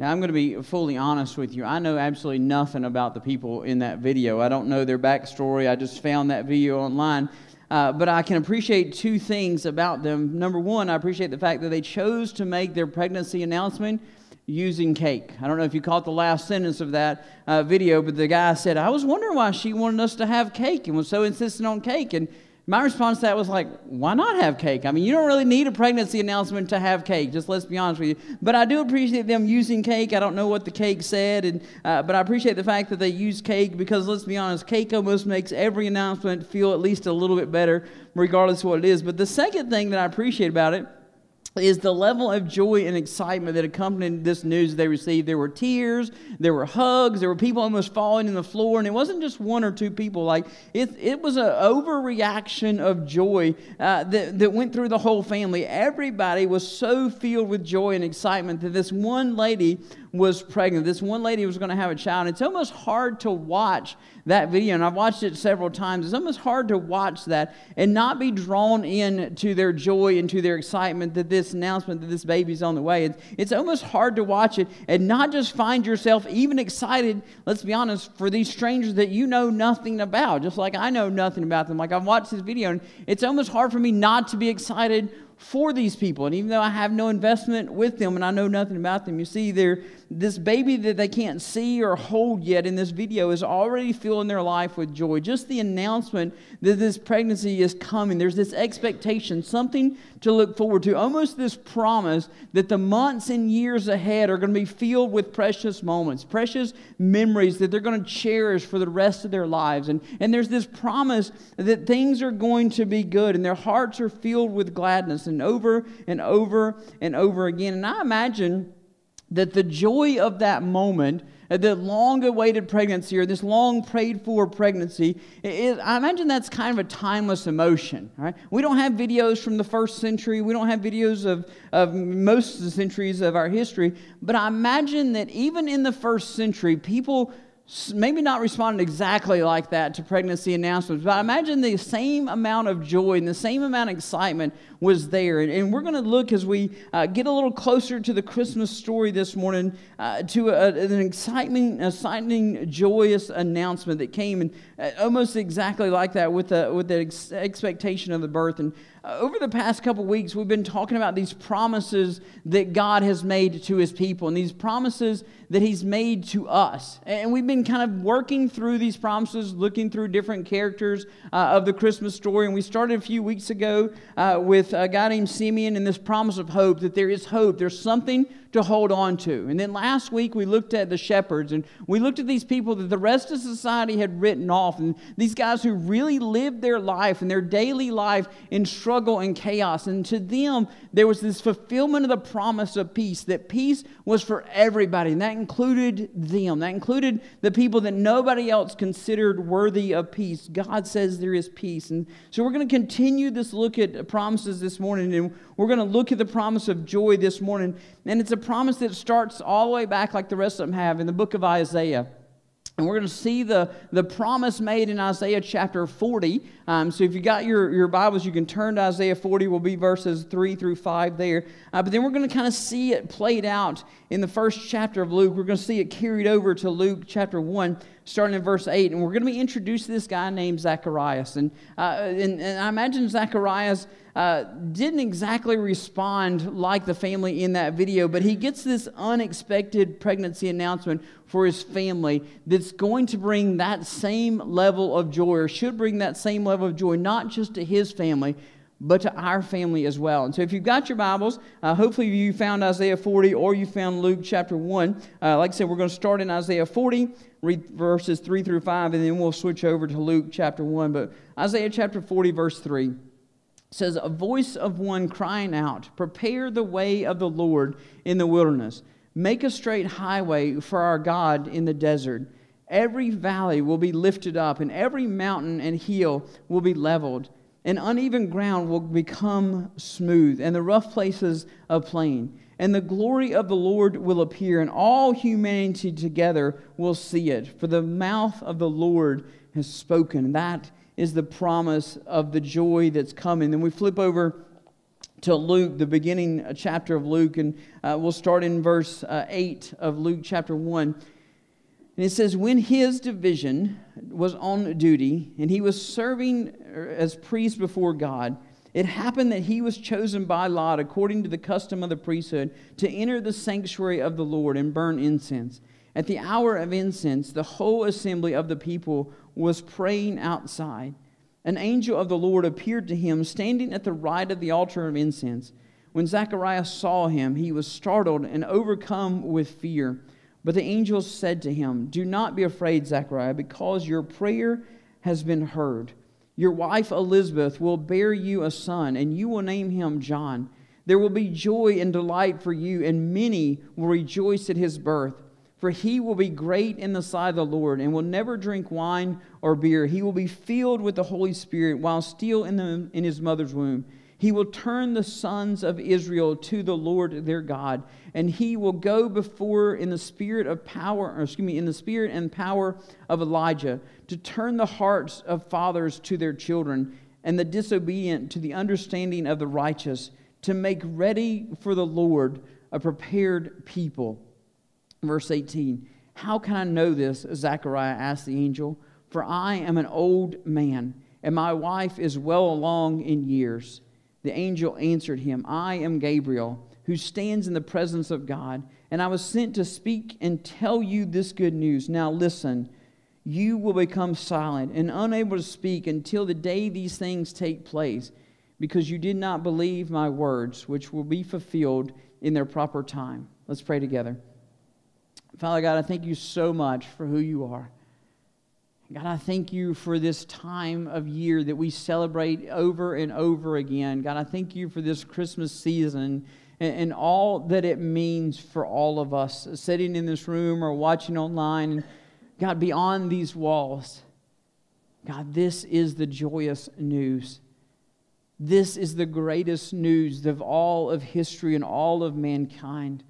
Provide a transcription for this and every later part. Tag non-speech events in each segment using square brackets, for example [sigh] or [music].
Now, I'm going to be fully honest with you. I know absolutely nothing about the people in that video. I don't know their backstory. I just found that video online. Uh, but I can appreciate two things about them. Number one, I appreciate the fact that they chose to make their pregnancy announcement using cake. I don't know if you caught the last sentence of that uh, video, but the guy said, I was wondering why she wanted us to have cake and was so insistent on cake. And my response to that was like, why not have cake? I mean, you don't really need a pregnancy announcement to have cake, just let's be honest with you. But I do appreciate them using cake. I don't know what the cake said, and, uh, but I appreciate the fact that they use cake because let's be honest, cake almost makes every announcement feel at least a little bit better, regardless of what it is. But the second thing that I appreciate about it is the level of joy and excitement that accompanied this news they received. There were tears, there were hugs, there were people almost falling in the floor, and it wasn't just one or two people. Like it, it was an overreaction of joy uh, that, that went through the whole family. Everybody was so filled with joy and excitement that this one lady was pregnant. This one lady was going to have a child. It's almost hard to watch that video, and I've watched it several times. It's almost hard to watch that and not be drawn in to their joy and to their excitement that this announcement that this baby's on the way. It's, it's almost hard to watch it and not just find yourself even excited, let's be honest, for these strangers that you know nothing about, just like I know nothing about them. Like I've watched this video, and it's almost hard for me not to be excited for these people. And even though I have no investment with them and I know nothing about them, you see, they're, this baby that they can't see or hold yet in this video is already filling their life with joy. Just the announcement that this pregnancy is coming, there's this expectation, something to look forward to, almost this promise that the months and years ahead are going to be filled with precious moments, precious memories that they're going to cherish for the rest of their lives. And, and there's this promise that things are going to be good and their hearts are filled with gladness and over and over and over again. And I imagine that the joy of that moment, uh, the long awaited pregnancy or this long prayed for pregnancy, is, I imagine that's kind of a timeless emotion. Right? We don't have videos from the first century, we don't have videos of, of most of the centuries of our history, but I imagine that even in the first century, people maybe not responded exactly like that to pregnancy announcements, but I imagine the same amount of joy and the same amount of excitement was there. And, and we're going to look as we uh, get a little closer to the Christmas story this morning uh, to a, an exciting, exciting, joyous announcement that came and uh, almost exactly like that with the, with the ex- expectation of the birth. And uh, over the past couple weeks, we've been talking about these promises that God has made to his people and these promises that he's made to us. And we've been kind of working through these promises, looking through different characters uh, of the Christmas story. And we started a few weeks ago uh, with a guy named Simeon and this promise of hope that there is hope. There's something to hold on to. And then last week we looked at the shepherds and we looked at these people that the rest of society had written off and these guys who really lived their life and their daily life in struggle and chaos. And to them, there was this fulfillment of the promise of peace, that peace was for everybody. And that included them, that included the people that nobody else considered worthy of peace. God says there is peace. And so we're going to continue this look at promises this morning and we're going to look at the promise of joy this morning. And it's a promise that starts all the way back, like the rest of them have, in the book of Isaiah. And we're going to see the, the promise made in Isaiah chapter 40. Um, so if you got your, your Bibles, you can turn to Isaiah 40. Will be verses 3 through 5 there. Uh, but then we're going to kind of see it played out in the first chapter of Luke. We're going to see it carried over to Luke chapter 1, starting in verse 8. And we're going to be introduced to this guy named Zacharias. And, uh, and, and I imagine Zacharias uh, didn't exactly respond like the family in that video, but he gets this unexpected pregnancy announcement for his family that's going to bring that same level of joy, or should bring that same level of joy, not just to his family, but to our family as well. And so, if you've got your Bibles, uh, hopefully you found Isaiah 40 or you found Luke chapter 1. Uh, like I said, we're going to start in Isaiah 40, read verses 3 through 5, and then we'll switch over to Luke chapter 1. But Isaiah chapter 40, verse 3 says, A voice of one crying out, Prepare the way of the Lord in the wilderness, make a straight highway for our God in the desert. Every valley will be lifted up, and every mountain and hill will be leveled, and uneven ground will become smooth, and the rough places a plain. And the glory of the Lord will appear, and all humanity together will see it. For the mouth of the Lord has spoken. That is the promise of the joy that's coming. Then we flip over to Luke, the beginning chapter of Luke, and uh, we'll start in verse uh, 8 of Luke chapter 1. And it says, When his division was on duty and he was serving er, as priest before God, it happened that he was chosen by lot, according to the custom of the priesthood, to enter the sanctuary of the Lord and burn incense. At the hour of incense, the whole assembly of the people was praying outside. An angel of the Lord appeared to him, standing at the right of the altar of incense. When Zacharias saw him, he was startled and overcome with fear. But the angel said to him, Do not be afraid, Zechariah, because your prayer has been heard. Your wife Elizabeth will bear you a son, and you will name him John. There will be joy and delight for you, and many will rejoice at his birth. For he will be great in the sight of the Lord, and will never drink wine or beer. He will be filled with the Holy Spirit while still in, the, in his mother's womb he will turn the sons of Israel to the Lord their God, and he will go before in the spirit of power, or excuse me, in the spirit and power of Elijah, to turn the hearts of fathers to their children, and the disobedient to the understanding of the righteous, to make ready for the Lord a prepared people. Verse 18 How can I know this? Zechariah asked the angel. For I am an old man, and my wife is well along in years. The angel answered him, I am Gabriel, who stands in the presence of God, and I was sent to speak and tell you this good news. Now listen, you will become silent and unable to speak until the day these things take place, because you did not believe my words, which will be fulfilled in their proper time. Let's pray together. Father God, I thank you so much for who you are. God, I thank you for this time of year that we celebrate over and over again. God, I thank you for this Christmas season and, and all that it means for all of us sitting in this room or watching online. God, beyond these walls, God, this is the joyous news. This is the greatest news of all of history and all of mankind.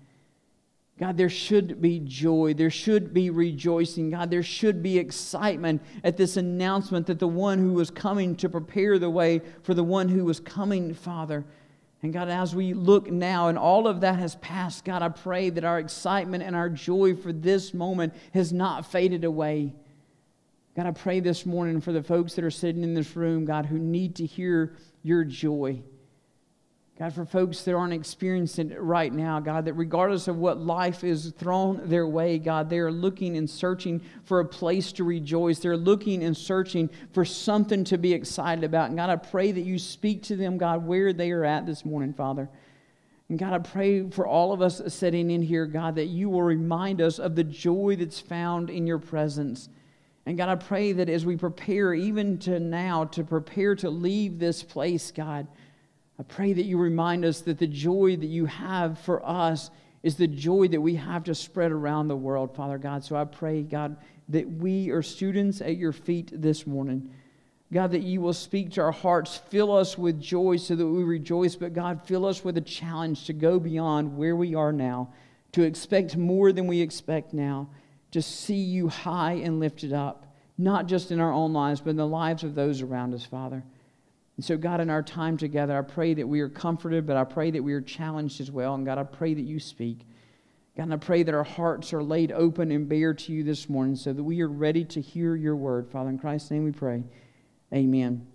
God, there should be joy. There should be rejoicing. God, there should be excitement at this announcement that the one who was coming to prepare the way for the one who was coming, Father. And God, as we look now and all of that has passed, God, I pray that our excitement and our joy for this moment has not faded away. God, I pray this morning for the folks that are sitting in this room, God, who need to hear your joy. God, for folks that aren't experiencing it right now, God, that regardless of what life is thrown their way, God, they are looking and searching for a place to rejoice. They're looking and searching for something to be excited about. And God, I pray that you speak to them, God, where they are at this morning, Father. And God, I pray for all of us sitting in here, God, that you will remind us of the joy that's found in your presence. And God, I pray that as we prepare, even to now, to prepare to leave this place, God, I pray that you remind us that the joy that you have for us is the joy that we have to spread around the world, Father God. So I pray, God, that we are students at your feet this morning. God, that you will speak to our hearts, fill us with joy so that we rejoice, but God, fill us with a challenge to go beyond where we are now, to expect more than we expect now, to see you high and lifted up, not just in our own lives, but in the lives of those around us, Father. And so, God, in our time together, I pray that we are comforted, but I pray that we are challenged as well. And God, I pray that you speak. God, and I pray that our hearts are laid open and bare to you this morning so that we are ready to hear your word. Father, in Christ's name we pray. Amen.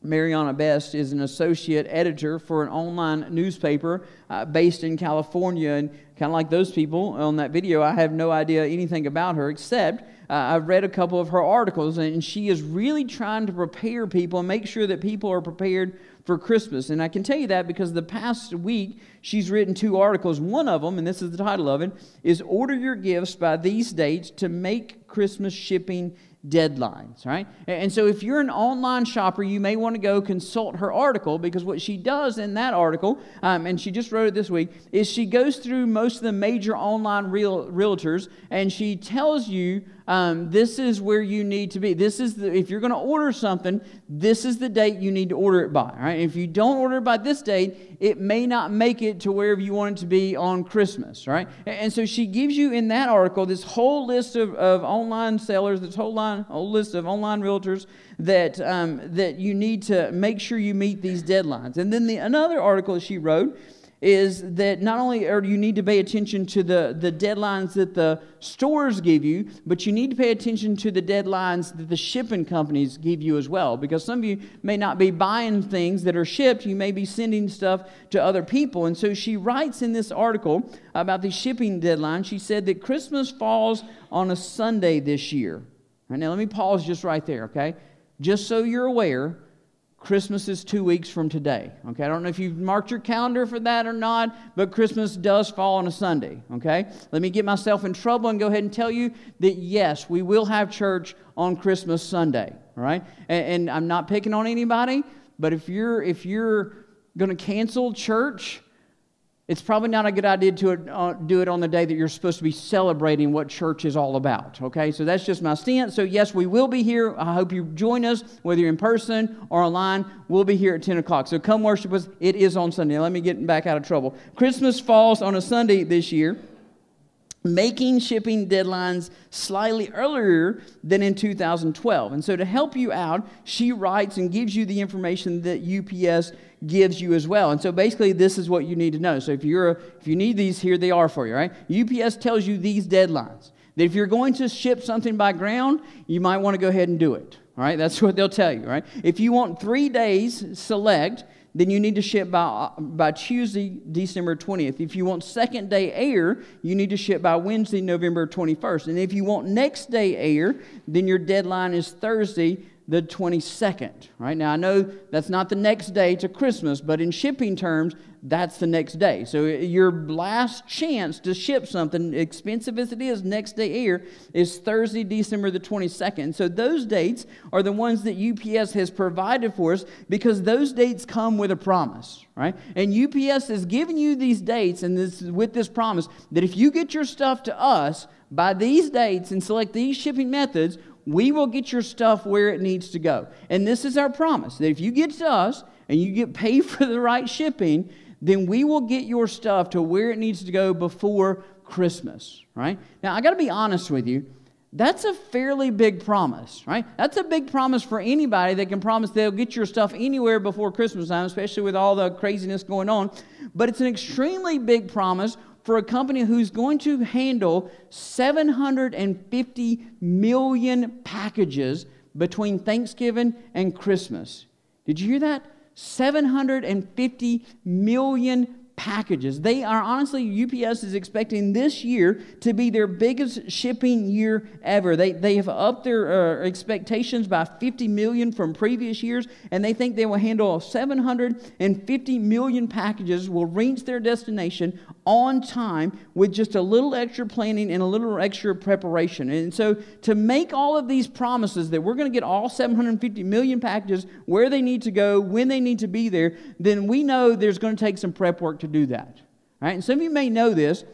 Mariana Best is an associate editor for an online newspaper uh, based in California. And kind of like those people on that video, I have no idea anything about her except uh, I've read a couple of her articles, and she is really trying to prepare people and make sure that people are prepared for Christmas. And I can tell you that because the past week she's written two articles. One of them, and this is the title of it, is Order Your Gifts by These Dates to Make Christmas Shipping deadlines, right? And so if you're an online shopper, you may want to go consult her article because what she does in that article, um, and she just wrote it this week, is she goes through most of the major online real, realtors, and she tells you um, this is where you need to be. This is the, if you're going to order something, this is the date you need to order it by. Right? If you don't order it by this date, it may not make it to wherever you want it to be on Christmas. Right? And, so she gives you in that article this whole list of, of online sellers, this whole, line, whole list of online realtors that, um, that you need to make sure you meet these deadlines. And then the, another article she wrote is that not only do you need to pay attention to the, the deadlines that the stores give you, but you need to pay attention to the deadlines that the shipping companies give you as well. Because some of you may not be buying things that are shipped, you may be sending stuff to other people. And so she writes in this article about the shipping deadline, she said that Christmas falls on a Sunday this year. Right, now, let me pause just right there, okay? Just so you're aware, Christmas is two weeks from today. Okay, I don't know if you've marked your calendar for that or not, but Christmas does fall on a Sunday. Okay, let me get myself in trouble and go ahead and tell you that yes, we will have church on Christmas Sunday. All right, and, and I'm not picking on anybody, but if you're if you're going to cancel church, it's probably not a good idea to uh, do it on the day that you're supposed to be celebrating what church is all about. Okay, so that's just my stance. So, yes, we will be here. I hope you join us, whether you're in person or online. We'll be here at 10 o'clock. So, come worship us. It is on Sunday. Let me get back out of trouble. Christmas falls on a Sunday this year making shipping deadlines slightly earlier than in 2012. And so, to help you out, she writes and gives you the information that UPS gives you as well. And so, basically, this is what you need to know. So, if you're if you need these, here they are for you. Right? UPS tells you these deadlines. That if you're going to ship something by ground, you might want to go ahead and do it. All right, that's what they'll tell you. Right? If you want three days, select then you need to ship by, by Tuesday, December 20th. If you want second day air, you need to ship by Wednesday, November 21st. And if you want next day air, then your deadline is Thursday, the 22nd. Right now, I know that's not the next day to Christmas, but in shipping terms, that's the next day. So uh, your last chance to ship something, expensive as it is, next day air, is Thursday, December the 22nd. So those dates are the ones that UPS has provided for us because those dates come with a promise, right? And UPS has given you these dates and this with this promise that if you get your stuff to us by these dates and select these shipping methods, we will get your stuff where it needs to go. And this is our promise that if you get to us and you get paid [laughs] for the right shipping, then we will get your stuff to where it needs to go before Christmas, right? Now, I got to be honest with you. That's a fairly big promise, right? That's a big promise for anybody that can promise they'll get your stuff anywhere before Christmas time, especially with all the craziness going on. But it's an extremely big promise for a company who's going to handle 750 million packages between Thanksgiving and Christmas. Did you hear that? 750 million packages. They are honestly, UPS is expecting this year to be their biggest shipping year ever. They, they have upped their uh, expectations by 50 million from previous years, and they think they will handle 750 million packages, will reach their destination on time with just a little extra planning and a little extra preparation. And so, to make all of these promises that we're going to get all 750 million packages where they need to go, when they need to be there, then we know there's going to take some prep work to do that. Right? And some of you may know this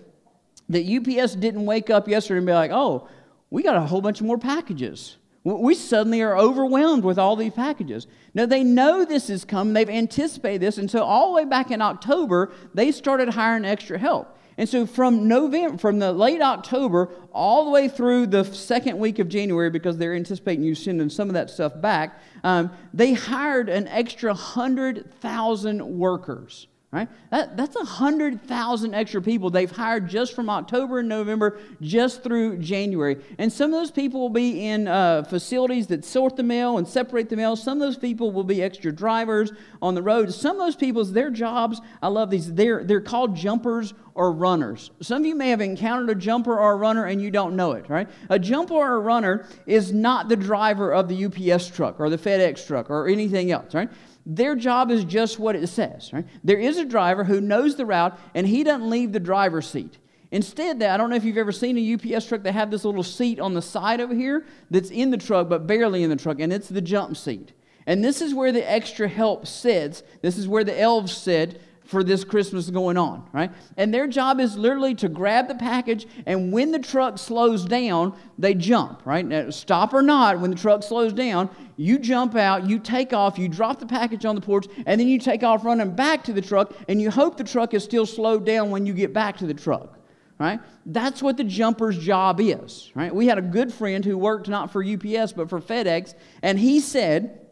that UPS didn't wake up yesterday and be like, oh, we got a whole bunch more packages. We suddenly are overwhelmed with all these packages. Now, they know this is coming, they've anticipated this, and so all the way back in October, they started hiring extra help. And so from November, from the late October all the way through the second week of January, because they're anticipating you sending some of that stuff back, um, they hired an extra 100,000 workers right? That, that's 100,000 extra people they've hired just from October and November, just through January. And some of those people will be in uh, facilities that sort the mail and separate the mail. Some of those people will be extra drivers on the road. Some of those people's, their jobs, I love these, they're, they're called jumpers or runners. Some of you may have encountered a jumper or a runner and you don't know it, right? A jumper or a runner is not the driver of the UPS truck or the FedEx truck or anything else, right? Their job is just what it says. Right? There is a driver who knows the route, and he doesn't leave the driver's seat. Instead, that I don't know if you've ever seen a UPS truck. They have this little seat on the side over here that's in the truck, but barely in the truck, and it's the jump seat. And this is where the extra help sits. This is where the elves sit for this Christmas going on, right? And their job is literally to grab the package, and when the truck slows down, they jump, right? Now, stop or not, when the truck slows down, you jump out, you take off, you drop the package on the porch, and then you take off running back to the truck, and you hope the truck is still slowed down when you get back to the truck. Right? That's what the jumper's job is. Right? We had a good friend who worked not for UPS but for FedEx, and he said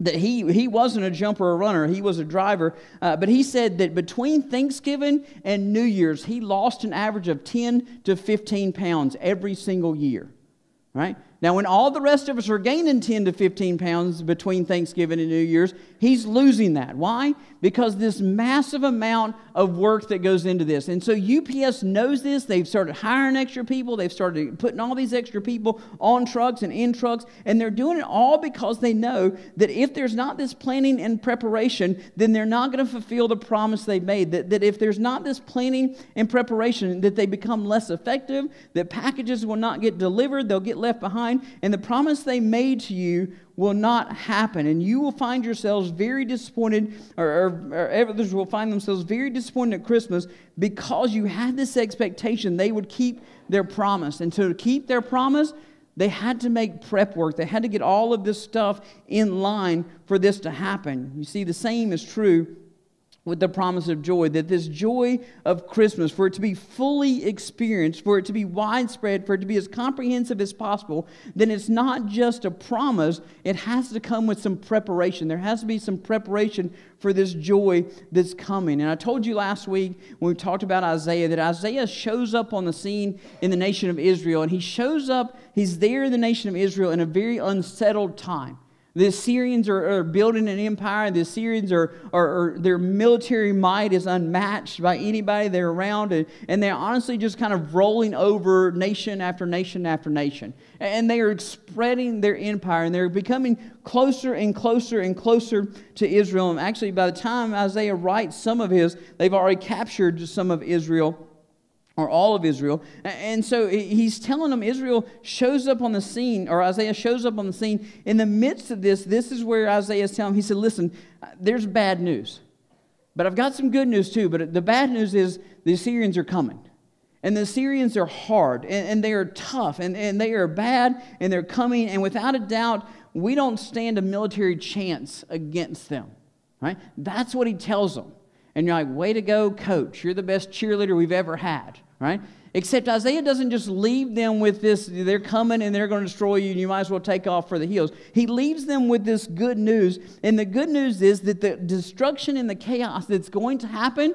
that he, he wasn't a jumper or runner, he was a driver. Uh, but he said that between Thanksgiving and New Year's, he lost an average of 10 to 15 pounds every single year. Right? Now, when all the rest of us are gaining 10 to 15 pounds between Thanksgiving and New Year's, he's losing that. Why? Because this massive amount of work that goes into this. And so UPS knows this. They've started hiring extra people. They've started putting all these extra people on trucks and in trucks. And they're doing it all because they know that if there's not this planning and preparation, then they're not going to fulfill the promise they made. That, that if there's not this planning and preparation, that they become less effective, that packages will not get delivered, they'll get left behind and the promise they made to you will not happen. And you will find yourselves very disappointed, or, or, or others will find themselves very disappointed at Christmas because you had this expectation they would keep their promise. And to keep their promise, they had to make prep work. They had to get all of this stuff in line for this to happen. You see, the same is true with the promise of joy, that this joy of Christmas, for it to be fully experienced, for it to be widespread, for it to be as comprehensive as possible, then it's not just a promise, it has to come with some preparation. There has to be some preparation for this joy that's coming. And I told you last week when we talked about Isaiah that Isaiah shows up on the scene in the nation of Israel, and he shows up, he's there in the nation of Israel in a very unsettled time. The Assyrians are, are, building an empire. The Assyrians are, are, are, their military might is unmatched by anybody they're around, and, and they're honestly just kind of rolling over nation after nation after nation. And they are spreading their empire, and they're becoming closer and closer and closer to Israel. And actually, by the time Isaiah writes some of his, they've already captured some of Israel or all of Israel. And so he's telling them Israel shows up on the scene, or Isaiah shows up on the scene. In the midst of this, this is where Isaiah is telling him, he said, Listen, uh, there's bad news. But I've got some good news too. But the bad news is the Assyrians are coming. And the Assyrians are hard and, and they are tough and, and they are bad and they're coming. And without a doubt, we don't stand a military chance against them. Right? That's what he tells them. And you're like, way to go, coach. You're the best cheerleader we've ever had right? Except Isaiah doesn't just leave them with this, they're coming and they're going to destroy you and you might as well take off for the hills. He leaves them with this good news. And the good news is that the destruction and the chaos that's going to happen,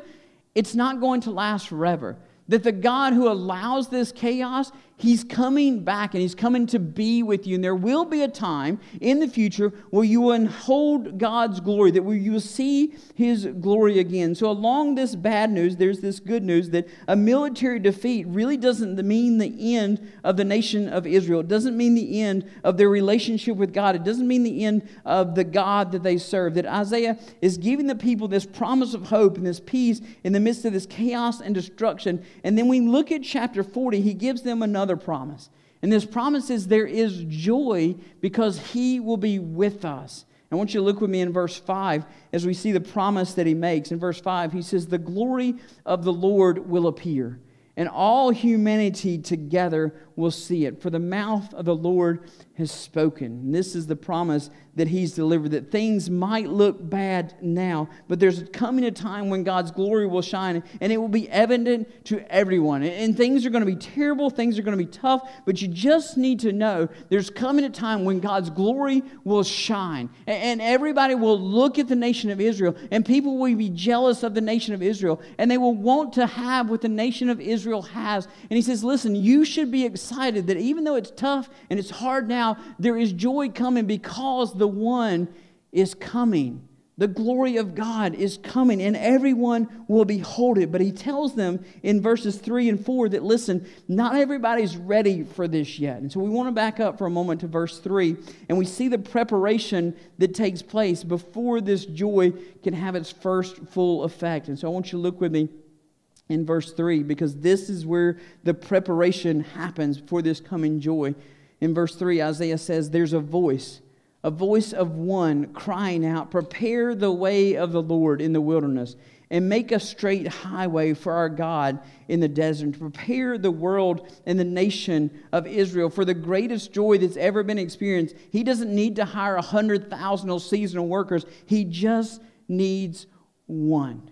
it's not going to last forever. That the God who allows this chaos, He's coming back and He's coming to be with you. And there will be a time in the future where you will hold God's glory, that where you will see His glory again. So, along this bad news, there's this good news that a military defeat really doesn't mean the end of the nation of Israel. It doesn't mean the end of their relationship with God. It doesn't mean the end of the God that they serve. That Isaiah is giving the people this promise of hope and this peace in the midst of this chaos and destruction. And then we look at chapter 40, he gives them another promise. And this promise is there is joy because he will be with us. I want you to look with me in verse 5 as we see the promise that he makes. In verse 5, he says, The glory of the Lord will appear, and all humanity together will see it. For the mouth of the Lord has spoken. And this is the promise that he's delivered that things might look bad now, but there's coming a time when God's glory will shine and it will be evident to everyone. And things are going to be terrible, things are going to be tough, but you just need to know there's coming a time when God's glory will shine and everybody will look at the nation of Israel and people will be jealous of the nation of Israel and they will want to have what the nation of Israel has. And he says, Listen, you should be excited that even though it's tough and it's hard now, there is joy coming because one is coming. The glory of God is coming, and everyone will behold it. But he tells them in verses 3 and 4 that, listen, not everybody's ready for this yet. And so we want to back up for a moment to verse 3, and we see the preparation that takes place before this joy can have its first full effect. And so I want you to look with me in verse 3 because this is where the preparation happens for this coming joy. In verse 3, Isaiah says, There's a voice a voice of one crying out, Prepare the way of the Lord in the wilderness, and make a straight highway for our God in the desert, prepare the world and the nation of Israel for the greatest joy that's ever been experienced. He doesn't need to hire 100,000 seasonal workers, He just needs one.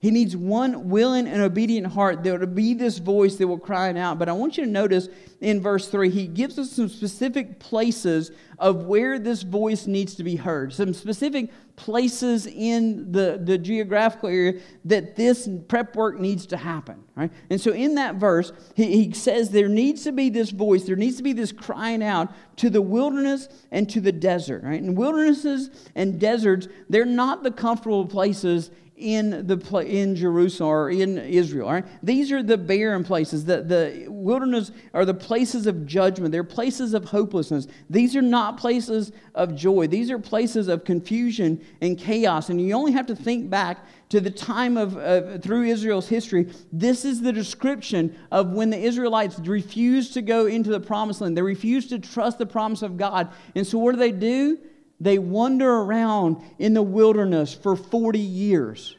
He needs one willing and obedient heart that will be this voice that will cry out. But I want you to notice in verse 3, he gives us some specific places of where this voice needs to be heard, some specific places in the, the geographical area that this prep work needs to happen. Right? And so in that verse, he, he says there needs to be this voice, there needs to be this crying out to the wilderness and to the desert. Right? And wildernesses and deserts, they're not the comfortable places in the in Jerusalem or in Israel. Right? These are the barren places. The, the wilderness are the places of judgment. They're places of hopelessness. These are not places of joy. These are places of confusion and chaos. And you only have to think back to the time of uh, through Israel's history. This is the description of when the Israelites refused to go into the promised land. They refused to trust the promise of God. And so what do they do? They wander around in the wilderness for 40 years.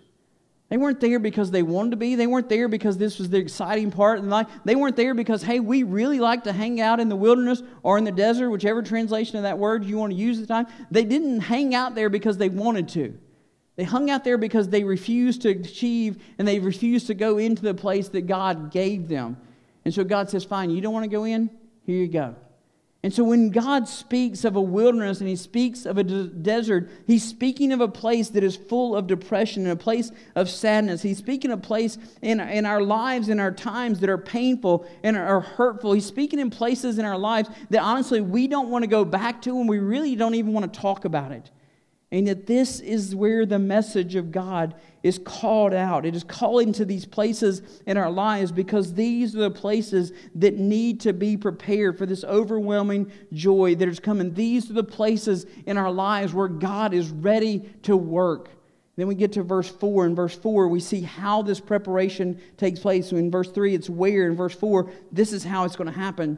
They weren't there because they wanted to be. They weren't there because this was the exciting part in life. They weren't there because, hey, we really like to hang out in the wilderness or in the desert, whichever translation of that word you want to use at the time. They didn't hang out there because they wanted to. They hung out there because they refused to achieve and they refused to go into the place that God gave them. And so God says, fine, you don't want to go in? Here you go. And so when God speaks of a wilderness and he speaks of a de- desert, he's speaking of a place that is full of depression and a place of sadness. He's speaking of a place in, in our lives, in our times that are painful and are hurtful. He's speaking in places in our lives that honestly we don't want to go back to and we really don't even want to talk about it. And yet, this is where the message of God is called out. It is calling to these places in our lives because these are the places that need to be prepared for this overwhelming joy that is coming. These are the places in our lives where God is ready to work. Then we get to verse 4. In verse 4, we see how this preparation takes place. So in verse 3, it's where. In verse 4, this is how it's going to happen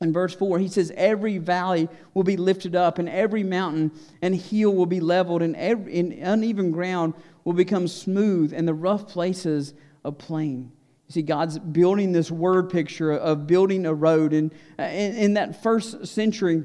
in verse 4, he says, Every valley will be lifted up, and every mountain and hill will be leveled, and, every, and uneven ground will become smooth, and the rough places a plain. You see, God's building this word picture of building a road. And in that first century,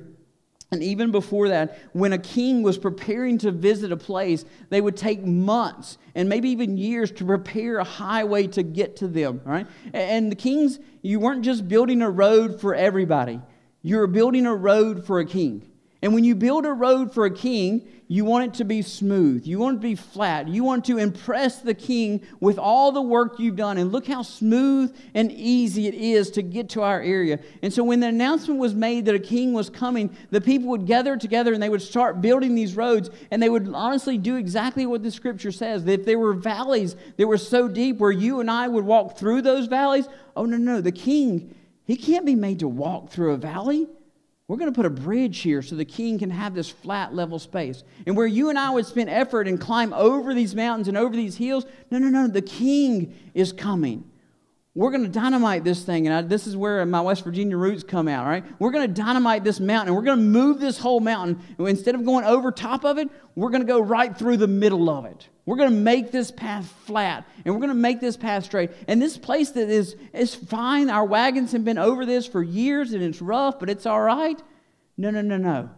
and even before that, when a king was preparing to visit a place, they would take months and maybe even years to prepare a highway to get to them, right? And the kings, you weren't just building a road for everybody, you were building a road for a king. And when you build a road for a king, you want it to be smooth. You want it to be flat. You want to impress the king with all the work you've done. And look how smooth and easy it is to get to our area. And so when the announcement was made that a king was coming, the people would gather together and they would start building these roads. And they would honestly do exactly what the scripture says. That if there were valleys that were so deep where you and I would walk through those valleys, oh, no, no, the king, he can't be made to walk through a valley. We're going to put a bridge here so the king can have this flat level space. And where you and I would spend effort and climb over these mountains and over these hills, no, no, no, the king is coming. We're going to dynamite this thing. And I, this is where my West Virginia roots come out, right? We're going to dynamite this mountain. And we're going to move this whole mountain. And instead of going over top of it, we're going to go right through the middle of it. We're going to make this path flat and we're going to make this path straight. And this place that is, is fine, our wagons have been over this for years and it's rough, but it's all right. No, no, no, no.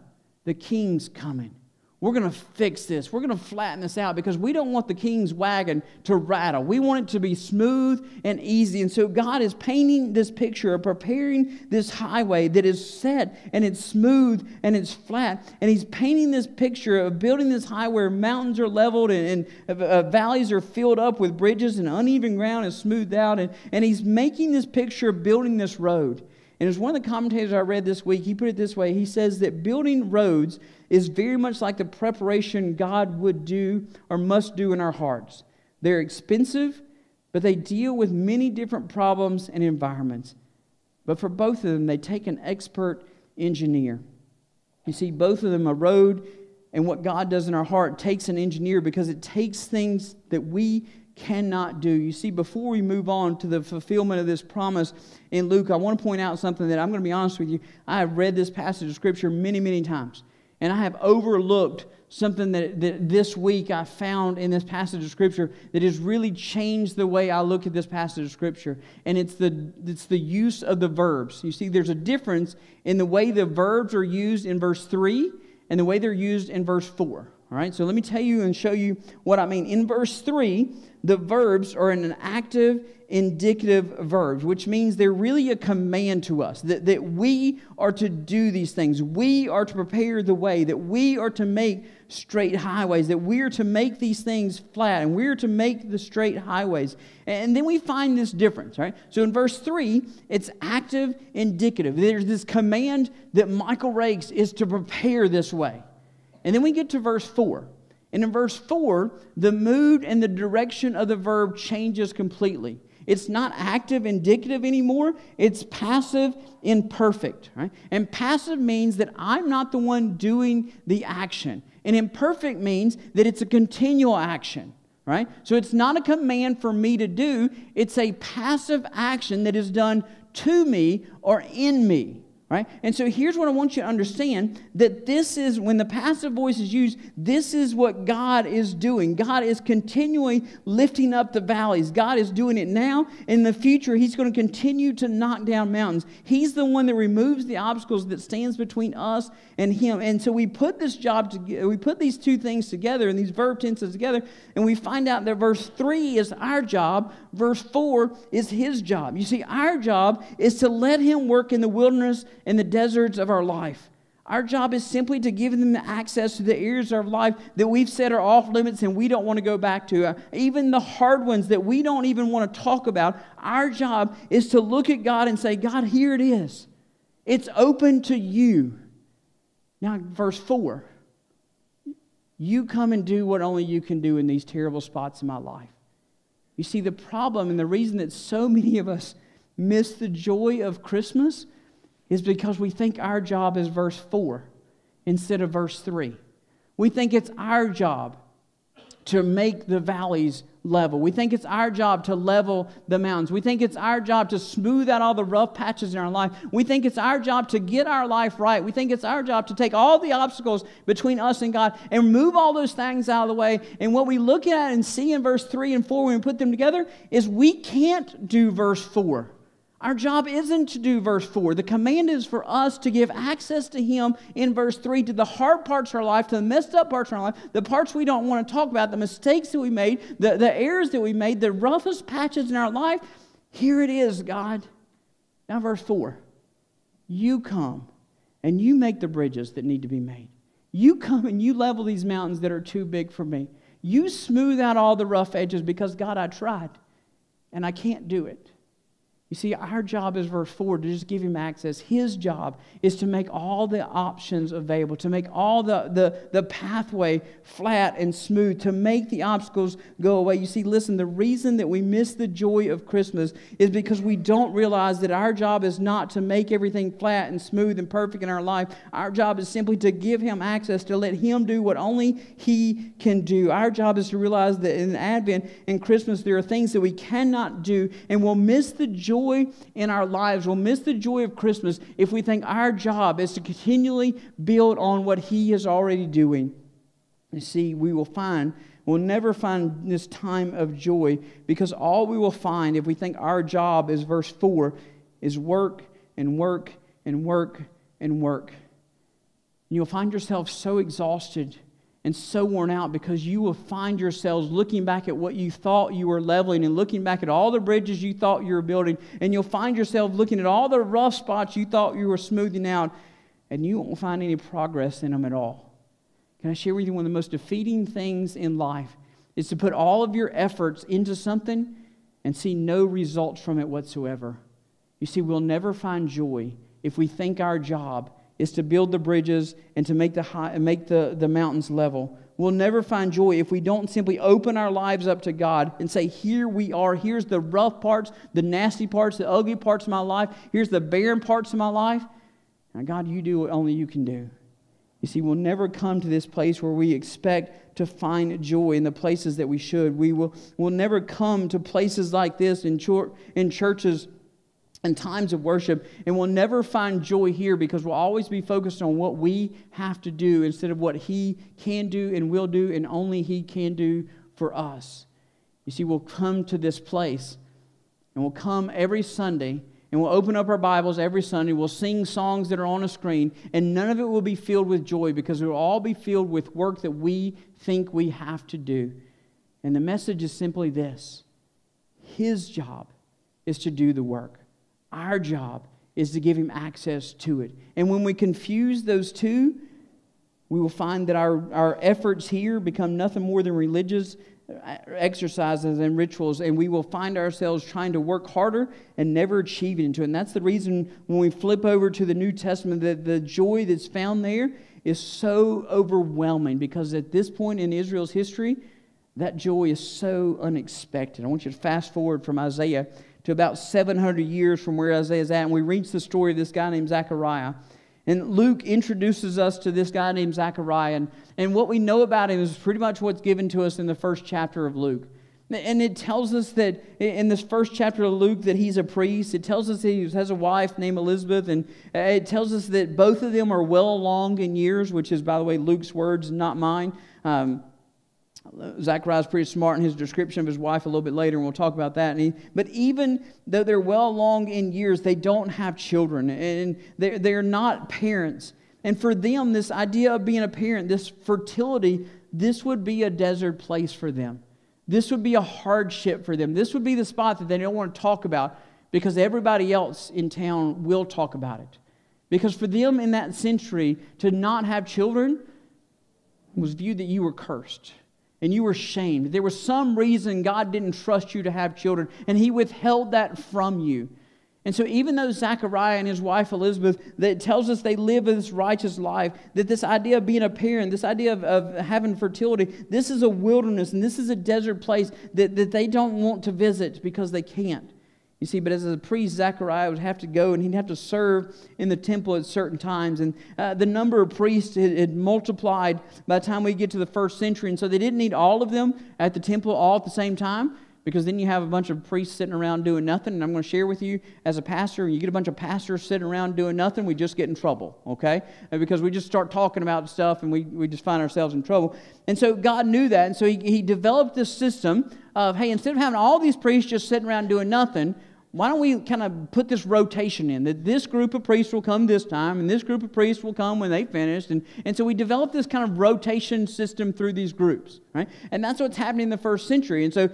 The king's coming. We're going to fix this. We're going to flatten this out because we don't want the king's wagon to rattle. We want it to be smooth and easy. And so God is painting this picture of preparing this highway that is set and it's smooth and it's flat. And He's painting this picture of building this highway where mountains are leveled and, and uh, valleys are filled up with bridges and uneven ground is smoothed out. And, and He's making this picture of building this road. And as one of the commentators I read this week, he put it this way He says that building roads is very much like the preparation God would do or must do in our hearts. They're expensive, but they deal with many different problems and environments. But for both of them, they take an expert engineer. You see, both of them, a road and what God does in our heart, takes an engineer because it takes things that we cannot do. You see, before we move on to the fulfillment of this promise in Luke, I want to point out something that I'm going to be honest with you. I have read this passage of Scripture many, many times. And I have overlooked something that, that this week I found in this passage of Scripture that has really changed the way I look at this passage of Scripture. And it's the, it's the use of the verbs. You see, there's a difference in the way the verbs are used in verse 3 and the way they're used in verse 4. All right, so let me tell you and show you what I mean. In verse 3, the verbs are in an active indicative verbs, which means they're really a command to us that, that we are to do these things. We are to prepare the way, that we are to make straight highways, that we are to make these things flat, and we're to make the straight highways. And then we find this difference, right? So in verse 3, it's active indicative. There's this command that Michael Rakes is to prepare this way. And then we get to verse 4. And in verse 4, the mood and the direction of the verb changes completely. It's not active indicative anymore, it's passive imperfect. Right? And passive means that I'm not the one doing the action. And imperfect means that it's a continual action. Right? So it's not a command for me to do, it's a passive action that is done to me or in me right? And so here's what I want you to understand that this is, when the passive voice is used, this is what God is doing. God is continually lifting up the valleys. God is doing it now. In the future, He's going to continue to knock down mountains. He's the one that removes the obstacles that stands between us and Him. And so we put this job together, we put these two things together and these verb tenses together, and we find out that verse 3 is our job, verse 4 is His job. You see, our job is to let Him work in the wilderness in the deserts of our life. Our job is simply to give them access to the areas of life that we've said are off limits and we don't want to go back to. Uh, even the hard ones that we don't even want to talk about. Our job is to look at God and say, God, here it is. It's open to you. Now, verse 4 you come and do what only you can do in these terrible spots in my life. You see, the problem and the reason that so many of us miss the joy of Christmas is because we think our job is verse 4 instead of verse 3. We think it's our job to make the valleys level. We think it's our job to level the mountains. We think it's our job to smooth out all the rough patches in our life. We think it's our job to get our life right. We think it's our job to take all the obstacles between us and God and move all those things out of the way. And what we look at and see in verse 3 and 4 when we put them together is we can't do verse 4. Our job isn't to do verse 4. The command is for us to give access to Him in verse 3 to the hard parts of our life, to the messed up parts of our life, the parts we don't want to talk about, the mistakes that we made, the, the errors that we made, the roughest patches in our life. Here it is, God. Now, verse 4 You come and you make the bridges that need to be made. You come and you level these mountains that are too big for me. You smooth out all the rough edges because, God, I tried and I can't do it. You see, our job is verse 4 to just give him access. His job is to make all the options available, to make all the, the, the pathway flat and smooth, to make the obstacles go away. You see, listen, the reason that we miss the joy of Christmas is because we don't realize that our job is not to make everything flat and smooth and perfect in our life. Our job is simply to give him access, to let him do what only he can do. Our job is to realize that in Advent and Christmas, there are things that we cannot do, and we'll miss the joy joy in our lives. We'll miss the joy of Christmas if we think our job is to continually build on what He is already doing. You see, we will find, we'll never find this time of joy because all we will find if we think our job is verse 4 is work and work and work and work. And you'll find yourself so exhausted and so worn out because you will find yourselves looking back at what you thought you were leveling and looking back at all the bridges you thought you were building, and you'll find yourself looking at all the rough spots you thought you were smoothing out, and you won't find any progress in them at all. Can I share with you one of the most defeating things in life is to put all of your efforts into something and see no results from it whatsoever? You see, we'll never find joy if we think our job is to build the bridges and to make the, high, make the, the mountains level. We'll never find joy if we don't simply open our lives up to God and say, Here we are. Here's the rough parts, the nasty parts, the ugly parts of my life. Here's the barren parts of my life. Now, God, you do what only you can do. You see, we'll never come to this place where we expect to find joy in the places that we should. We will we'll never come to places like this in, chor- in churches and times of worship, and we'll never find joy here because we'll always be focused on what we have to do instead of what He can do and will do, and only He can do for us. You see, we'll come to this place, and we'll come every Sunday, and we'll open up our Bibles every Sunday. We'll sing songs that are on a screen, and none of it will be filled with joy because it will all be filled with work that we think we have to do. And the message is simply this His job is to do the work. Our job is to give him access to it. And when we confuse those two, we will find that our, our efforts here become nothing more than religious uh, exercises and rituals, and we will find ourselves trying to work harder and never achieving into it. And that's the reason when we flip over to the New Testament that the joy that's found there is so overwhelming because at this point in Israel's history, that joy is so unexpected. I want you to fast forward from Isaiah to about 700 years from where Isaiah is at, and we reach the story of this guy named Zechariah. And Luke introduces us to this guy named Zechariah, and, and what we know about him is pretty much what's given to us in the first chapter of Luke. And it tells us that in this first chapter of Luke that he's a priest. It tells us he has a wife named Elizabeth, and it tells us that both of them are well along in years, which is, by the way, Luke's words, not mine. Um, Zechariah's pretty smart in his description of his wife a little bit later, and we'll talk about that. He, but even though they're well along in years, they don't have children, and they're, they're not parents. And for them, this idea of being a parent, this fertility, this would be a desert place for them. This would be a hardship for them. This would be the spot that they don't want to talk about because everybody else in town will talk about it. Because for them in that century, to not have children was viewed that you were cursed and you were shamed. There was some reason God didn't trust you to have children, and He withheld that from you. And so, even though Zechariah and his wife Elizabeth, that tells us they live this righteous life, that this idea of being a parent, this idea of, of having fertility, this is a wilderness and this is a desert place that, that they don't want to visit because they can't. You see, but as a priest, Zechariah would have to go and he'd have to serve in the temple at certain times. And uh, the number of priests had, had, multiplied by the time we get to the first century. And so they didn't need all of them at the temple all at the same time because then you have a bunch of priests sitting around doing nothing. And I'm going to share with you as a pastor, you get a bunch of pastors sitting around doing nothing, we just get in trouble, okay? Because we just start talking about stuff and we, we just find ourselves in trouble. And so God knew that. And so he, he developed this system of, hey, instead of having all these priests just sitting around doing nothing, why don't we kind of put this rotation in that this group of priests will come this time and this group of priests will come when they finished and, and so we developed this kind of rotation system through these groups right? And that's what's happening in the first century and so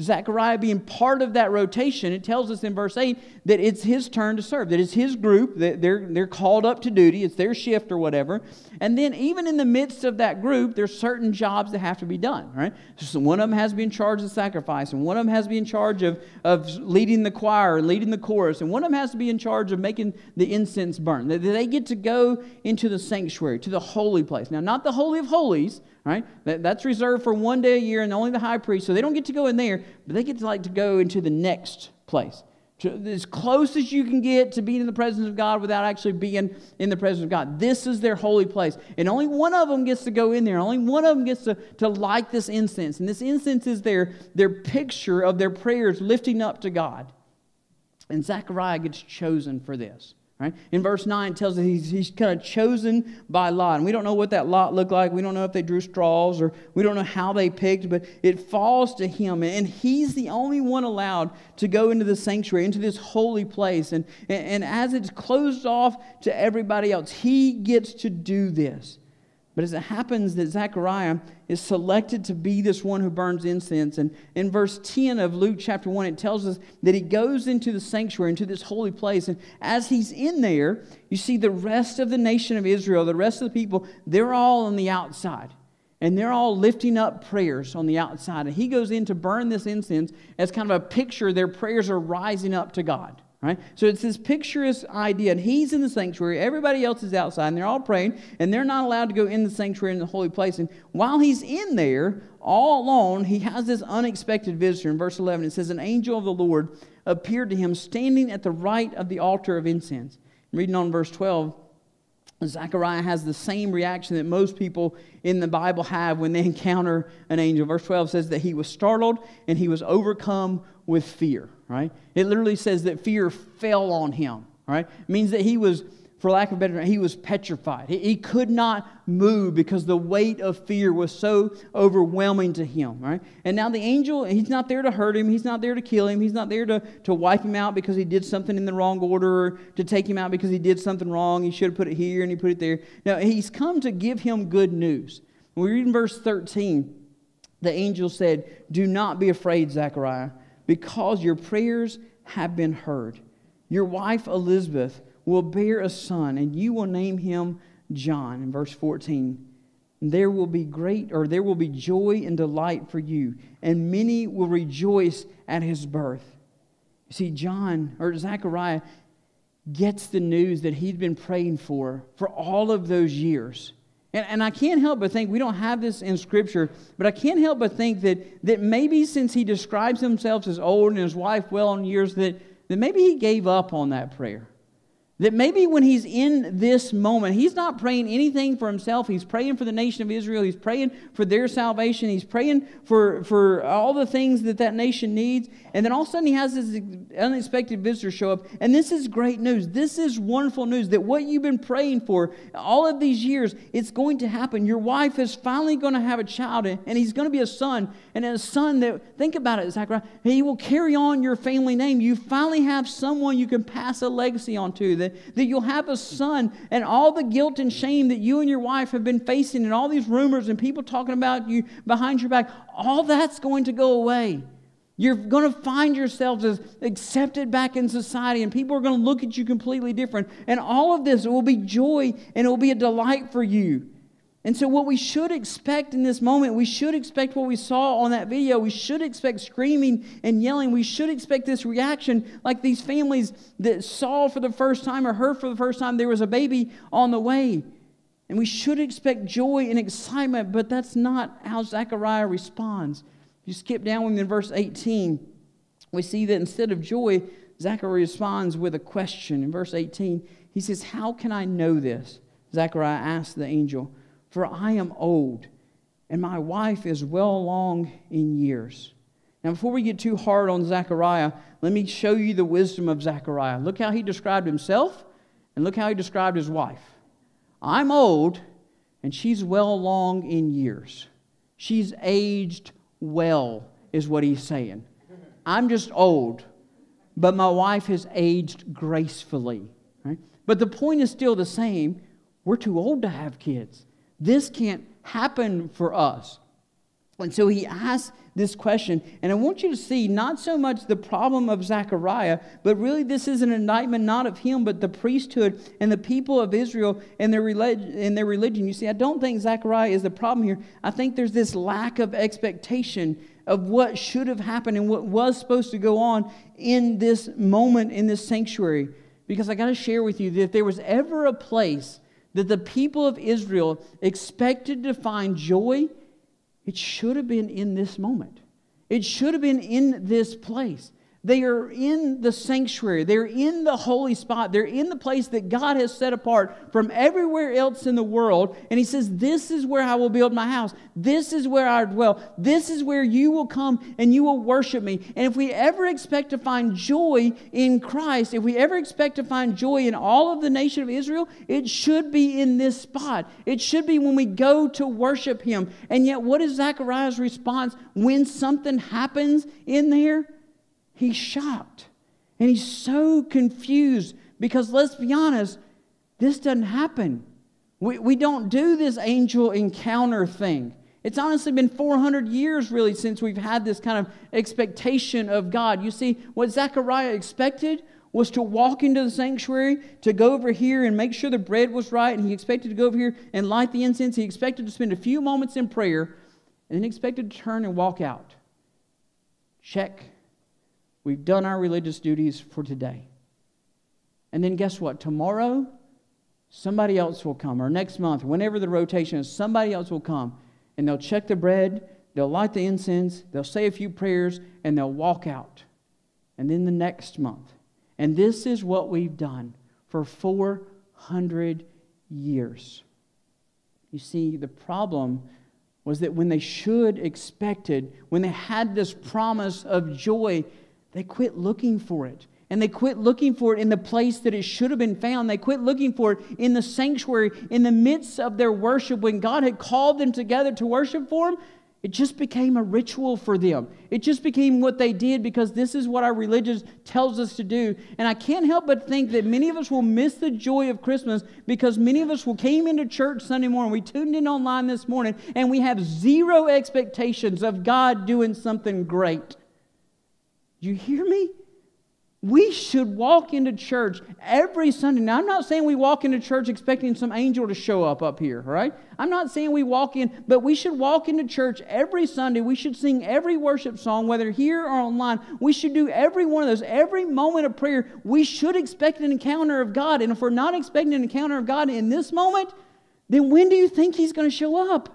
zechariah being part of that rotation it tells us in verse 8 that it's his turn to serve that it's his group that they're, they're called up to duty it's their shift or whatever and then even in the midst of that group there's certain jobs that have to be done right? So one of them has to be in charge of sacrifice and one of them has to be in charge of, of leading the choir choir leading the chorus, and one of them has to be in charge of making the incense burn. They get to go into the sanctuary, to the holy place. Now, not the Holy of Holies, right? that's reserved for one day a year and only the high priest, so they don't get to go in there, but they get to like to go into the next place as close as you can get to being in the presence of God without actually being in the presence of God. This is their holy place. And only one of them gets to go in there. Only one of them gets to, to light this incense. And this incense is their, their picture of their prayers lifting up to God. And Zechariah gets chosen for this. Right? In verse 9, it tells us he's, he's kind of chosen by lot. And we don't know what that lot looked like. We don't know if they drew straws or we don't know how they picked, but it falls to him. And he's the only one allowed to go into the sanctuary, into this holy place. And, and, and as it's closed off to everybody else, he gets to do this. But as it happens that Zechariah is selected to be this one who burns incense, and in verse 10 of Luke chapter 1, it tells us that he goes into the sanctuary, into this holy place. And as he's in there, you see the rest of the nation of Israel, the rest of the people, they're all on the outside. And they're all lifting up prayers on the outside. And he goes in to burn this incense as kind of a picture their prayers are rising up to God. Right? So it's this picturesque idea, and he's in the sanctuary, everybody else is outside, and they're all praying, and they're not allowed to go in the sanctuary in the holy place. And while he's in there, all alone, he has this unexpected visitor. In verse 11, it says, An angel of the Lord appeared to him standing at the right of the altar of incense. Reading on verse 12, Zechariah has the same reaction that most people in the Bible have when they [laughs] encounter an angel. Verse 12 says that he was startled and he was overcome with fear right? It literally says that fear fell on him, right? It means that he was for lack of better he was petrified. He, could not move because the weight of fear was so overwhelming to him, right? And now the angel, he's not there to hurt him. He's not there to kill him. He's not there to, to wipe him out because he did something in the wrong order or to take him out because he did something wrong. He should have put it here and he put it there. Now, he's come to give him good news. We read in verse 13, the angel said, Do not be afraid, Zechariah, because your prayers have been heard. Your wife Elizabeth will bear a son, and you will name him John. In verse 14, there will be great, or there will be joy and delight for you, and many will rejoice at his birth. You see, John, or Zechariah, gets the news that he'd been praying for for all of those years. And, and I can't help but think, we don't have this in Scripture, but I can't help but think that, that maybe since he describes himself as old and his wife well in years, that, that maybe he gave up on that prayer. That maybe when he's in this moment, he's not praying anything for himself. He's praying for the nation of Israel. He's praying for their salvation. He's praying for, for all the things that that nation needs. And then all of a sudden, he has this unexpected visitor show up. And this is great news. This is wonderful news that what you've been praying for all of these years, it's going to happen. Your wife is finally going to have a child, and he's going to be a son. And a son that, think about it, Zechariah, he will carry on your family name. You finally have someone you can pass a legacy on to. That, that you'll have a son, and all the guilt and shame that you and your wife have been facing, and all these rumors and people talking about you behind your back, all that's going to go away. You're going to find yourselves as accepted back in society, and people are going to look at you completely different. And all of this will be joy and it will be a delight for you. And so, what we should expect in this moment, we should expect what we saw on that video. We should expect screaming and yelling. We should expect this reaction like these families that saw for the first time or heard for the first time there was a baby on the way. And we should expect joy and excitement, but that's not how Zechariah responds. You skip down with me in verse 18, we see that instead of joy, Zechariah responds with a question. In verse 18, he says, How can I know this? Zechariah asked the angel for I am old, and my wife is well along in years. Now, before we get too hard on Zechariah, let me show you the wisdom of Zechariah. Look how he described himself, and look how he described his wife. I'm old, and she's well along in years. She's aged well, is what he's saying. I'm just old, but my wife has aged gracefully. Right? But the point is still the same. We're too old to have kids. This can't happen for us. And so he asks this question, and I want you to see not so much the problem of Zechariah, but really this is an indictment not of him, but the priesthood and the people of Israel and their, relig- and their religion. You see, I don't think Zechariah is the problem here. I think there's this lack of expectation of what should have happened and what was supposed to go on in this moment in this sanctuary. Because I got to share with you that if there was ever a place that the people of Israel expected to find joy, it should have been in this moment. It should have been in this place. They are in the sanctuary. They're in the holy spot. They're in the place that God has set apart from everywhere else in the world. And He says, This is where I will build my house. This is where I dwell. This is where you will come and you will worship me. And if we ever expect to find joy in Christ, if we ever expect to find joy in all of the nation of Israel, it should be in this spot. It should be when we go to worship Him. And yet, what is Zechariah's response when something happens in there? He's shocked. And he's so confused because let's be honest, this doesn't happen. We, we don't do this angel encounter thing. It's honestly been 400 years, really, since we've had this kind of expectation of God. You see, what Zechariah expected was to walk into the sanctuary, to go over here and make sure the bread was right, and he expected to go over here and light the incense. He expected to spend a few moments in prayer, and then expected to turn and walk out. Check We've done our religious duties for today. And then guess what? Tomorrow, somebody else will come, or next month, whenever the rotation is, somebody else will come and they'll check the bread, they'll light the incense, they'll say a few prayers, and they'll walk out. And then the next month. And this is what we've done for 400 years. You see, the problem was that when they should expected, when they had this promise of joy, They quit looking for it. And they quit looking for it in the place that it should have been found. They quit looking for it in the sanctuary, in the midst of their worship. When God had called them together to worship for Him, it just became a ritual for them. It just became what they did because this is what our religion tells us to do. And I can't help but think that many of us will miss the joy of Christmas because many of us will came into church Sunday morning. We tuned in online this morning and we have zero expectations of God doing something great. You hear me? We should walk into church every Sunday. Now, I'm not saying we walk into church expecting some angel to show up up here, right? I'm not saying we walk in, but we should walk into church every Sunday. We should sing every worship song, whether here or online. We should do every one of those. Every moment of prayer, we should expect an encounter of God. And if we're not expecting an encounter of God in this moment, then when do you think He's going to show up?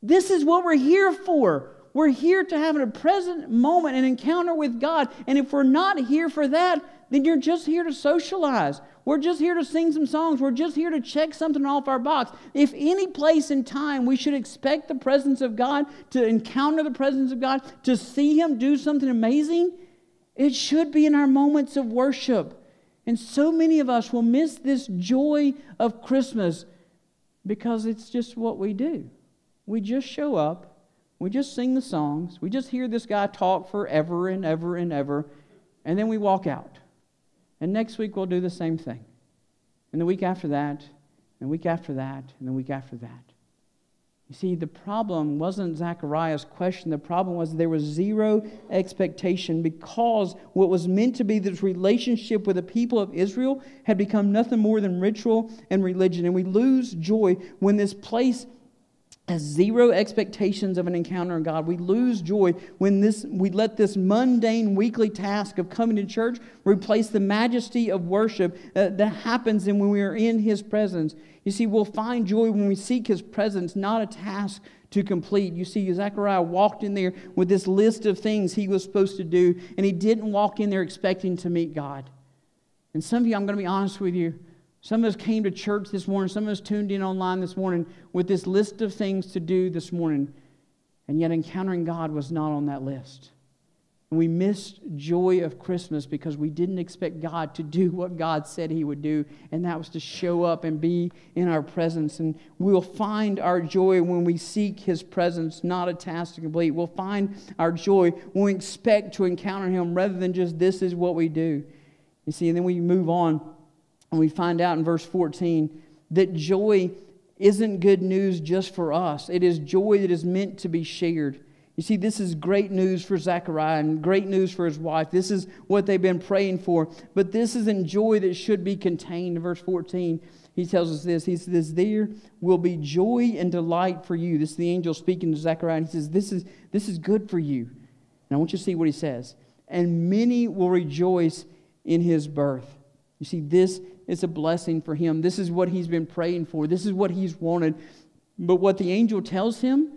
This is what we're here for. We're here to have a present moment, an encounter with God. And if we're not here for that, then you're just here to socialize. We're just here to sing some songs. We're just here to check something off our box. If any place in time we should expect the presence of God, to encounter the presence of God, to see Him do something amazing, it should be in our moments of worship. And so many of us will miss this joy of Christmas because it's just what we do. We just show up we just sing the songs. We just hear this guy talk forever and ever and ever, and then we walk out. And next week we'll do the same thing. And the week after that, and the week after that, and the week after that. You see, the problem wasn't Zechariah's question. The problem was there was zero expectation because what was meant to be this relationship with the people of Israel had become nothing more than ritual and religion. And we lose joy when this place has zero expectations of an encounter in God. We lose joy when this, we let this mundane weekly task of coming to church replace the majesty of worship uh, that happens when we are in His presence. You see, we'll find joy when we seek His presence, not a task to complete. You see, Zechariah walked in there with this list of things he was supposed to do, and he didn't walk in there expecting to meet God. And some of you, I'm going to be honest with you, some of us came to church this morning, some of us tuned in online this morning with this list of things to do this morning, and yet encountering God was not on that list. And we missed joy of Christmas because we didn't expect God to do what God said He would do, and that was to show up and be in our presence. And we'll find our joy when we seek His presence, not a task to complete. We'll find our joy when we expect to encounter Him rather than just this is what we do. You see, and then we move on and we find out in verse 14 that joy isn't good news just for us, it is joy that is meant to be shared. You see, this is great news for Zechariah and great news for his wife. This is what they've been praying for. But this isn't joy that should be contained. In verse 14, he tells us this. He says, There will be joy and delight for you. This is the angel speaking to Zechariah. He says, This is, this is good for you. And I want you to see what he says. And many will rejoice in his birth. You see, this is a blessing for him. This is what he's been praying for. This is what he's wanted. But what the angel tells him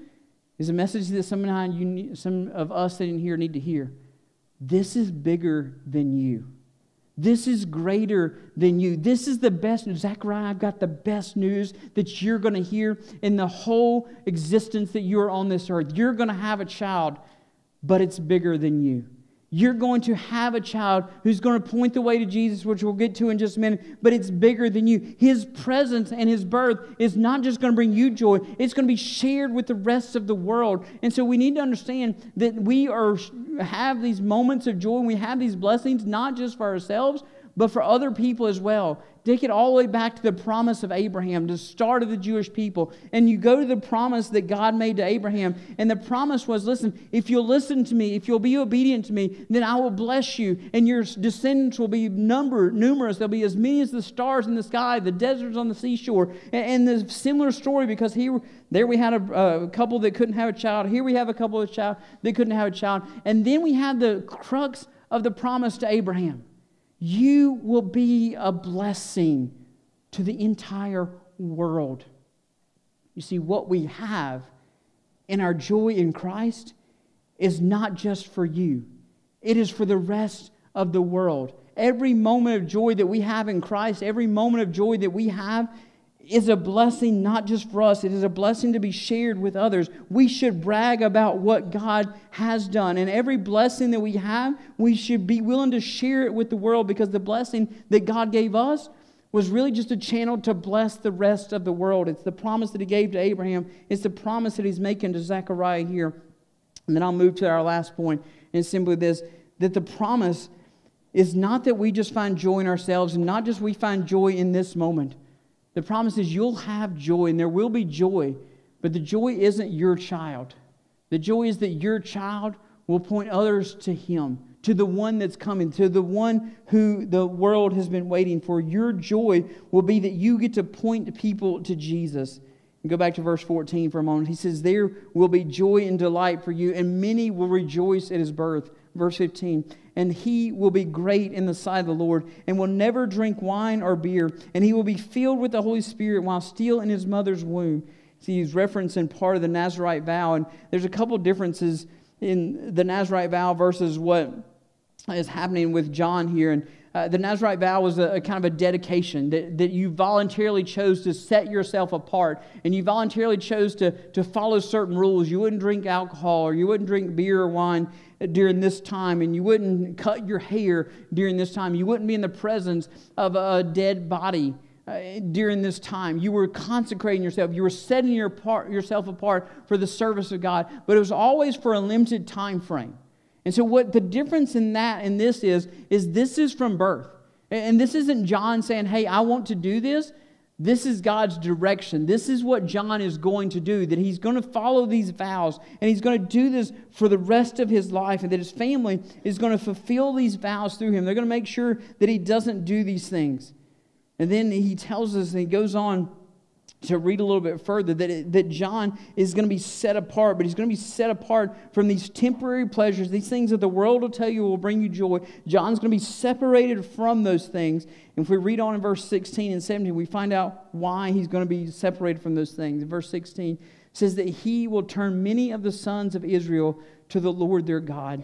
is a message that some, need, some of us in here need to hear. This is bigger than you. This is greater than you. This is the best news. Zechariah, I've got the best news that you're going to hear in the whole existence that you're on this earth. You're going to have a child, but it's bigger than you. You're going to have a child who's going to point the way to Jesus, which we'll get to in just a minute, but it's bigger than you. His presence and his birth is not just going to bring you joy, it's going to be shared with the rest of the world. And so we need to understand that we are have these moments of joy and we have these blessings not just for ourselves, but for other people as well. Take it all the way back to the promise of Abraham, the start of the Jewish people. And you go to the promise that God made to Abraham. And the promise was listen, if you'll listen to me, if you'll be obedient to me, then I will bless you. And your descendants will be number, numerous. There'll be as many as the stars in the sky, the deserts on the seashore. And, and the similar story because here, there we had a, a couple that couldn't have a child. Here we have a couple of child that couldn't have a child. And then we have the crux of the promise to Abraham you will be a blessing to the entire world. You see, what we have in our joy in Christ is not just for you, it is for the rest of the world. Every moment of joy that we have in Christ, every moment of joy that we have, is a blessing not just for us, it is a blessing to be shared with others. We should brag about what God has done. And every blessing that we have, we should be willing to share it with the world because the blessing that God gave us was really just a channel to bless the rest of the world. It's the promise that He gave to Abraham, it's the promise that He's making to Zechariah here. And then I'll move to our last point, and simply this that the promise is not that we just find joy in ourselves and not just we find joy in this moment the promise is you'll have joy and there will be joy, but the joy isn't your child. The joy is that your child will point others to Him, to the one that's coming, to the one who the world has been waiting for. Your joy will be that you get to point people to Jesus. And go back to verse 14 for a moment. He says, There will be joy and delight for you, and many will rejoice at his birth. Verse 15 and he will be great in the sight of the Lord, and will never drink wine or beer, and he will be filled with the Holy Spirit while still in his mother's womb. See, he's referencing part of the Nazarite vow, and there's a couple differences in the Nazarite vow versus what is happening with John here. And uh, the Nazarite vow was a, a, kind of a dedication that, that you voluntarily chose to set yourself apart and you voluntarily chose to, to follow certain rules. You wouldn't drink alcohol or you wouldn't drink beer or wine during this time and you wouldn't cut your hair during this time. You wouldn't be in the presence of a dead body. Uh, during this time. You were consecrating yourself. You were setting your part, yourself apart for the service of God, but it was always for a limited time frame. And so, what the difference in that and this is, is this is from birth. And this isn't John saying, hey, I want to do this. This is God's direction. This is what John is going to do, that he's going to follow these vows and he's going to do this for the rest of his life, and that his family is going to fulfill these vows through him. They're going to make sure that he doesn't do these things. And then he tells us, and he goes on to read a little bit further that, it, that John is going to be set apart, but he's going to be set apart from these temporary pleasures, these things that the world will tell you will bring you joy. John's going to be separated from those things. And if we read on in verse 16 and 17, we find out why he's going to be separated from those things. verse 16 says that he will turn many of the sons of Israel to the Lord their God.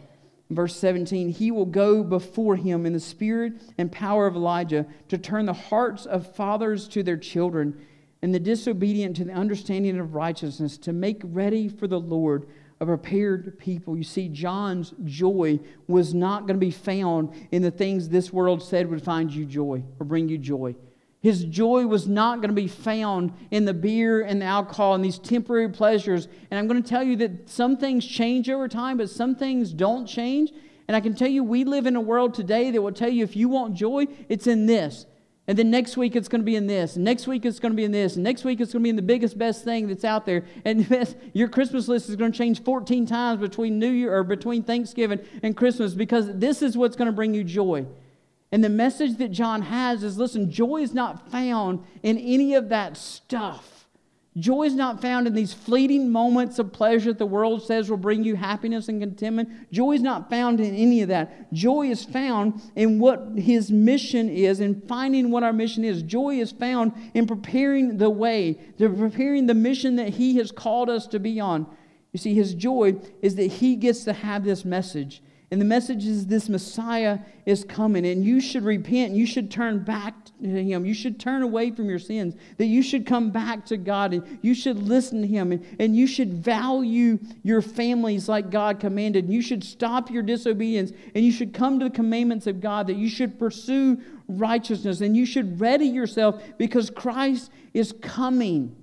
Verse 17, he will go before him in the spirit and power of Elijah to turn the hearts of fathers to their children and the disobedient to the understanding of righteousness, to make ready for the Lord a prepared people. You see, John's joy was not going to be found in the things this world said would find you joy or bring you joy. His joy was not going to be found in the beer and the alcohol and these temporary pleasures. And I'm going to tell you that some things change over time, but some things don't change. And I can tell you, we live in a world today that will tell you if you want joy, it's in this. And then next week it's going to be in this. Next week it's going to be in this. Next week it's going to be in the biggest, best thing that's out there. And [laughs] your Christmas list is going to change 14 times between New Year or between Thanksgiving and Christmas because this is what's going to bring you joy. And the message that John has is listen, joy is not found in any of that stuff. Joy is not found in these fleeting moments of pleasure that the world says will bring you happiness and contentment. Joy is not found in any of that. Joy is found in what his mission is and finding what our mission is. Joy is found in preparing the way, to preparing the mission that he has called us to be on. You see, his joy is that he gets to have this message. And the message is this Messiah is coming, and you should repent. You should turn back to Him. You should turn away from your sins. That you should come back to God, and you should listen to Him, and, and you should value your families like God commanded. You should stop your disobedience, and you should come to the commandments of God. That you should pursue righteousness, and you should ready yourself because Christ is coming.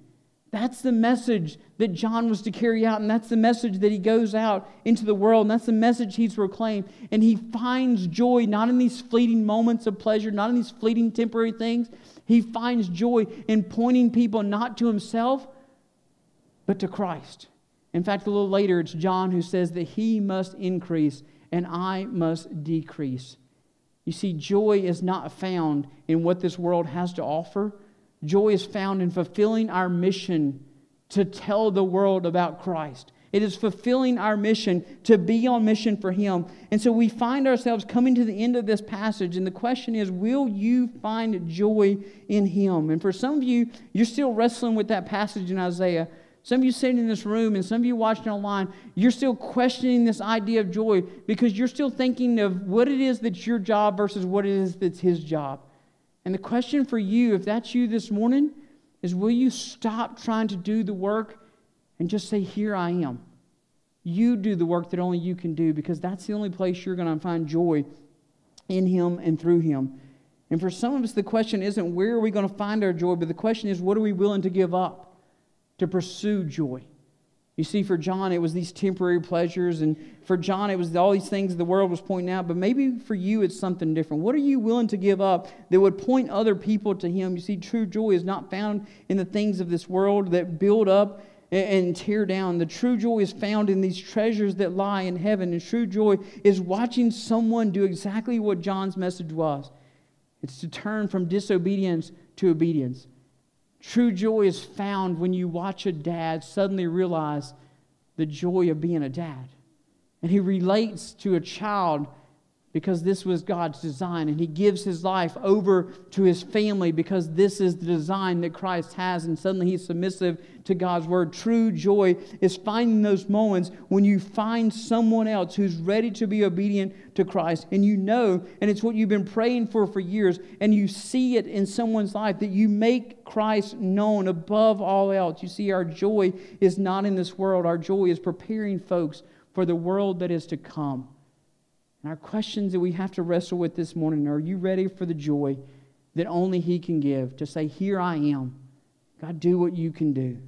That's the message that John was to carry out, and that's the message that he goes out into the world, and that's the message he's proclaimed. And he finds joy not in these fleeting moments of pleasure, not in these fleeting temporary things. He finds joy in pointing people not to himself, but to Christ. In fact, a little later, it's John who says that he must increase and I must decrease. You see, joy is not found in what this world has to offer Joy is found in fulfilling our mission to tell the world about Christ. It is fulfilling our mission to be on mission for Him. And so we find ourselves coming to the end of this passage, and the question is will you find joy in Him? And for some of you, you're still wrestling with that passage in Isaiah. Some of you sitting in this room and some of you watching online, you're still questioning this idea of joy because you're still thinking of what it is that's your job versus what it is that's His job. And the question for you, if that's you this morning, is will you stop trying to do the work and just say, Here I am? You do the work that only you can do because that's the only place you're going to find joy in Him and through Him. And for some of us, the question isn't where are we going to find our joy, but the question is what are we willing to give up to pursue joy? You see, for John, it was these temporary pleasures, and for John, it was all these things the world was pointing out. But maybe for you, it's something different. What are you willing to give up that would point other people to Him? You see, true joy is not found in the things of this world that build up and tear down. The true joy is found in these treasures that lie in heaven. And true joy is watching someone do exactly what John's message was it's to turn from disobedience to obedience. True joy is found when you watch a dad suddenly realize the joy of being a dad. And he relates to a child because this was God's design. And he gives his life over to his family because this is the design that Christ has. And suddenly he's submissive to God's word. True joy is finding those moments when you find someone else who's ready to be obedient to Christ. And you know, and it's what you've been praying for for years, and you see it in someone's life that you make Christ known above all else. You see, our joy is not in this world, our joy is preparing folks for the world that is to come. And our questions that we have to wrestle with this morning are you ready for the joy that only He can give? To say, Here I am. God, do what you can do.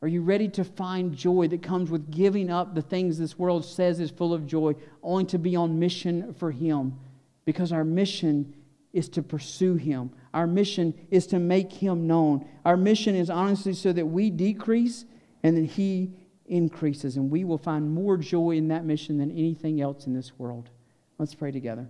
Are you ready to find joy that comes with giving up the things this world says is full of joy, only to be on mission for Him? Because our mission is to pursue Him. Our mission is to make Him known. Our mission is honestly so that we decrease and that He increases, and we will find more joy in that mission than anything else in this world. Let's pray together.